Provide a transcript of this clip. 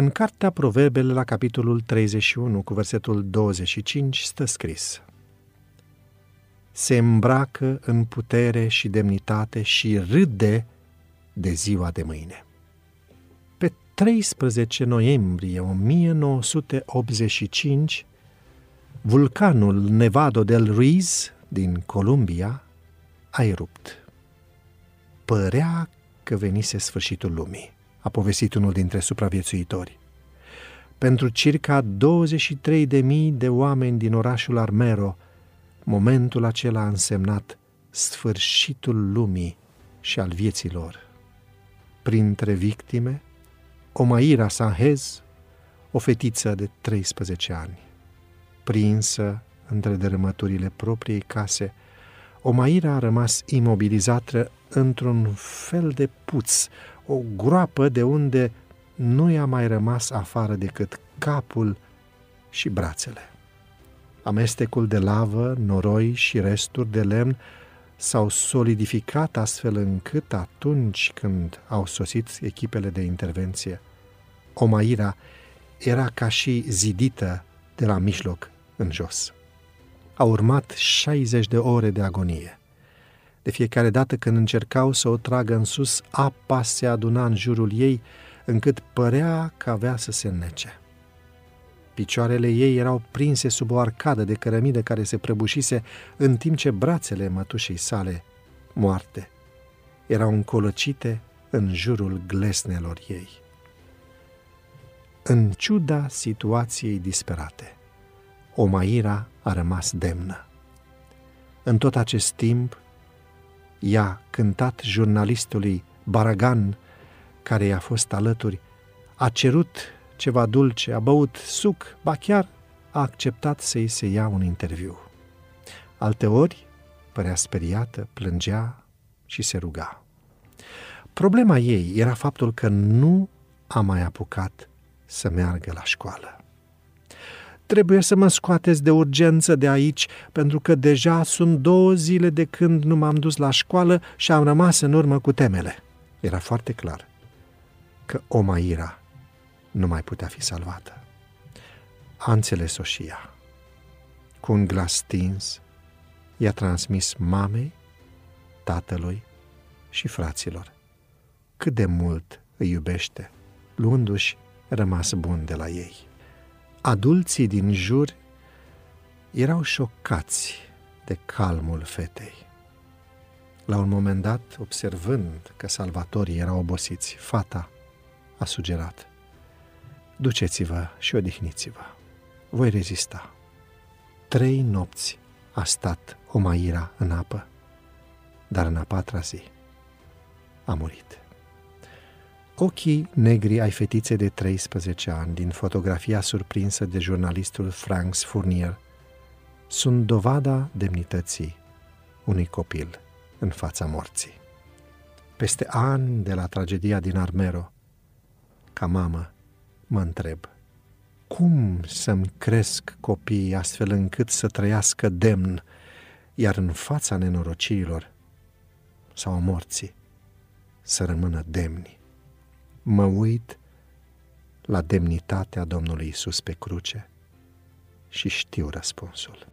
În cartea Proverbele, la capitolul 31, cu versetul 25, stă scris Se îmbracă în putere și demnitate și râde de ziua de mâine. Pe 13 noiembrie 1985, vulcanul Nevado del Ruiz din Columbia a erupt. Părea că venise sfârșitul lumii a povestit unul dintre supraviețuitori. Pentru circa 23.000 de oameni din orașul Armero, momentul acela a însemnat sfârșitul lumii și al vieții lor. Printre victime, Omaira Sahez, o fetiță de 13 ani. Prinsă între dărâmăturile propriei case, Omaira a rămas imobilizată într-un fel de puț, o groapă de unde nu i-a mai rămas afară decât capul și brațele. Amestecul de lavă, noroi și resturi de lemn s-au solidificat astfel încât atunci când au sosit echipele de intervenție, Omaira era ca și zidită de la mijloc în jos. A urmat 60 de ore de agonie. De fiecare dată când încercau să o tragă în sus, apa se aduna în jurul ei, încât părea că avea să se nece. Picioarele ei erau prinse sub o arcadă de cărămidă care se prăbușise, în timp ce brațele mătușei sale, moarte, erau încolăcite în jurul glesnelor ei. În ciuda situației disperate, Omaira a rămas demnă. În tot acest timp, i-a cântat jurnalistului Baragan, care i-a fost alături, a cerut ceva dulce, a băut suc, ba chiar a acceptat să-i se ia un interviu. Alteori, părea speriată, plângea și se ruga. Problema ei era faptul că nu a mai apucat să meargă la școală trebuie să mă scoateți de urgență de aici, pentru că deja sunt două zile de când nu m-am dus la școală și am rămas în urmă cu temele. Era foarte clar că Omaira nu mai putea fi salvată. A înțeles-o și ea. Cu un glas stins, i-a transmis mamei, tatălui și fraților cât de mult îi iubește, luându-și rămas bun de la ei. Adulții din jur erau șocați de calmul fetei. La un moment dat, observând că salvatorii erau obosiți, fata a sugerat, Duceți-vă și odihniți-vă. Voi rezista. Trei nopți a stat Omaira în apă, dar în a patra zi a murit. Ochii negri ai fetiței de 13 ani din fotografia surprinsă de jurnalistul Franks Fournier sunt dovada demnității unui copil în fața morții. Peste ani de la tragedia din Armero, ca mamă, mă întreb, cum să-mi cresc copiii astfel încât să trăiască demn, iar în fața nenorociilor sau a morții să rămână demni? Mă uit la demnitatea Domnului Isus pe cruce și știu răspunsul.